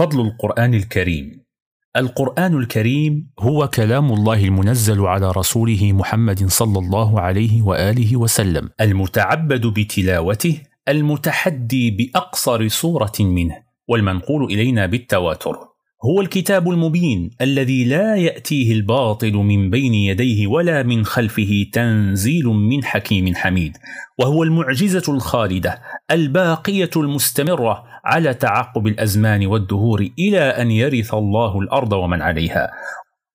فضل القرآن الكريم. القرآن الكريم هو كلام الله المنزل على رسوله محمد صلى الله عليه وآله وسلم. المتعبد بتلاوته المتحدي بأقصر صورة منه والمنقول إلينا بالتواتر. هو الكتاب المبين الذي لا يأتيه الباطل من بين يديه ولا من خلفه تنزيل من حكيم حميد وهو المعجزة الخالدة الباقية المستمرة على تعقب الأزمان والدهور إلى أن يرث الله الأرض ومن عليها.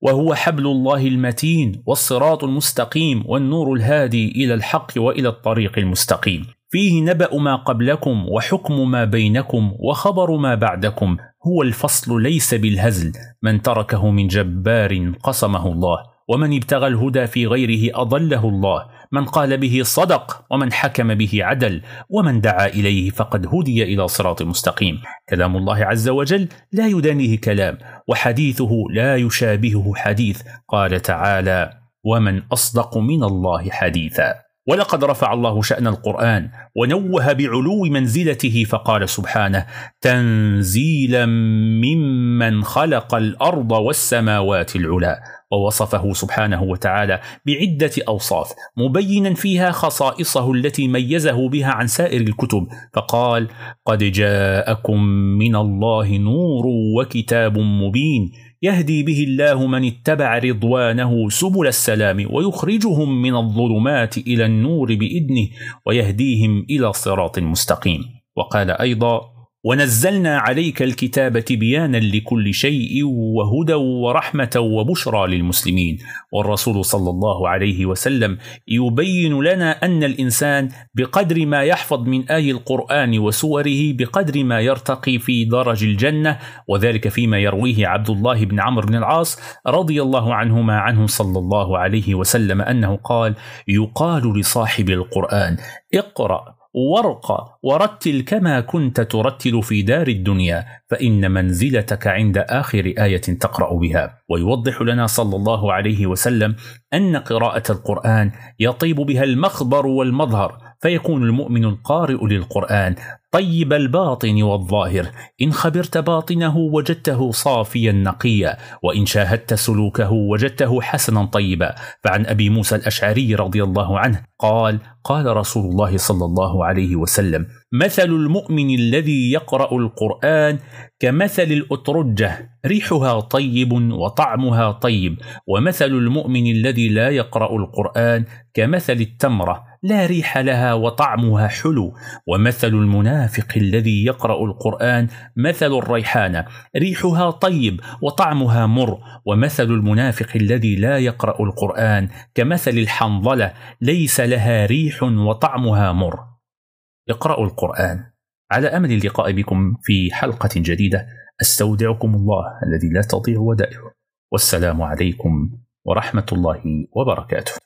وهو حبل الله المتين والصراط المستقيم والنور الهادي إلى الحق وإلى الطريق المستقيم. فيه نبأ ما قبلكم وحكم ما بينكم وخبر ما بعدكم. هو الفصل ليس بالهزل. من تركه من جبار قسمه الله. ومن ابتغى الهدى في غيره أضله الله. من قال به صدق ومن حكم به عدل ومن دعا إليه فقد هدي إلى صراط مستقيم. كلام الله عز وجل لا يدانيه كلام وحديثه لا يشابهه حديث. قال تعالى ومن أصدق من الله حديثا. ولقد رفع الله شأن القرآن ونوه بعلو منزلته فقال سبحانه تنزيلا ممن خلق الأرض والسماوات العلا. ووصفه سبحانه وتعالى بعدة أوصاف مبينا فيها خصائصه التي ميزه بها عن سائر الكتب. فقال قد جاءكم من الله نور وكتاب مبين يهدي به الله من اتبع رضوانه سبل السلام ويخرجهم من الظلمات إلى النور بإذنه ويهديهم إلى صراط مستقيم. وقال أيضا ونزلنا عليك الكتاب تبيانا لكل شيء وهدى ورحمة وبشرى للمسلمين. والرسول صلى الله عليه وسلم يبين لنا أن الإنسان بقدر ما يحفظ من آي القرآن وسوره بقدر ما يرتقي في درج الجنة. وذلك فيما يرويه عبد الله بن عمرو بن العاص رضي الله عنهما عنه صلى الله عليه وسلم أنه قال يقال لصاحب القرآن اقرأ وارق ورتل كما كنت ترتل في دار الدنيا فإن منزلتك عند آخر آية تقرأ بها. ويوضح لنا صلى الله عليه وسلم أن قراءة القرآن يطيب بها المخبر والمظهر فيكون المؤمن القارئ للقرآن طيب الباطن والظاهر. إن خبرت باطنه وجدته صافيا نقيا وإن شاهدت سلوكه وجدته حسنا طيبا. فعن أبي موسى الأشعري رضي الله عنه قال قال رسول الله صلى الله عليه وسلم مثل المؤمن الذي يقرأ القرآن كمثل الأترجة ريحها طيب وطعمها طيب. ومثل المؤمن الذي لا يقرأ القرآن كمثل التمرة لا ريح لها وطعمها حلو. ومثل المنافق الذي يقرأ القرآن مثل الريحانة ريحها طيب وطعمها مر ومثل المنافق الذي لا يقرأ القرآن كمثل الحنظلة ليس لها ريح وطعمها مر. اقرأوا القرآن. على أمل اللقاء بكم في حلقة جديدة أستودعكم الله الذي لا تضيع ودائعه. والسلام عليكم ورحمة الله وبركاته.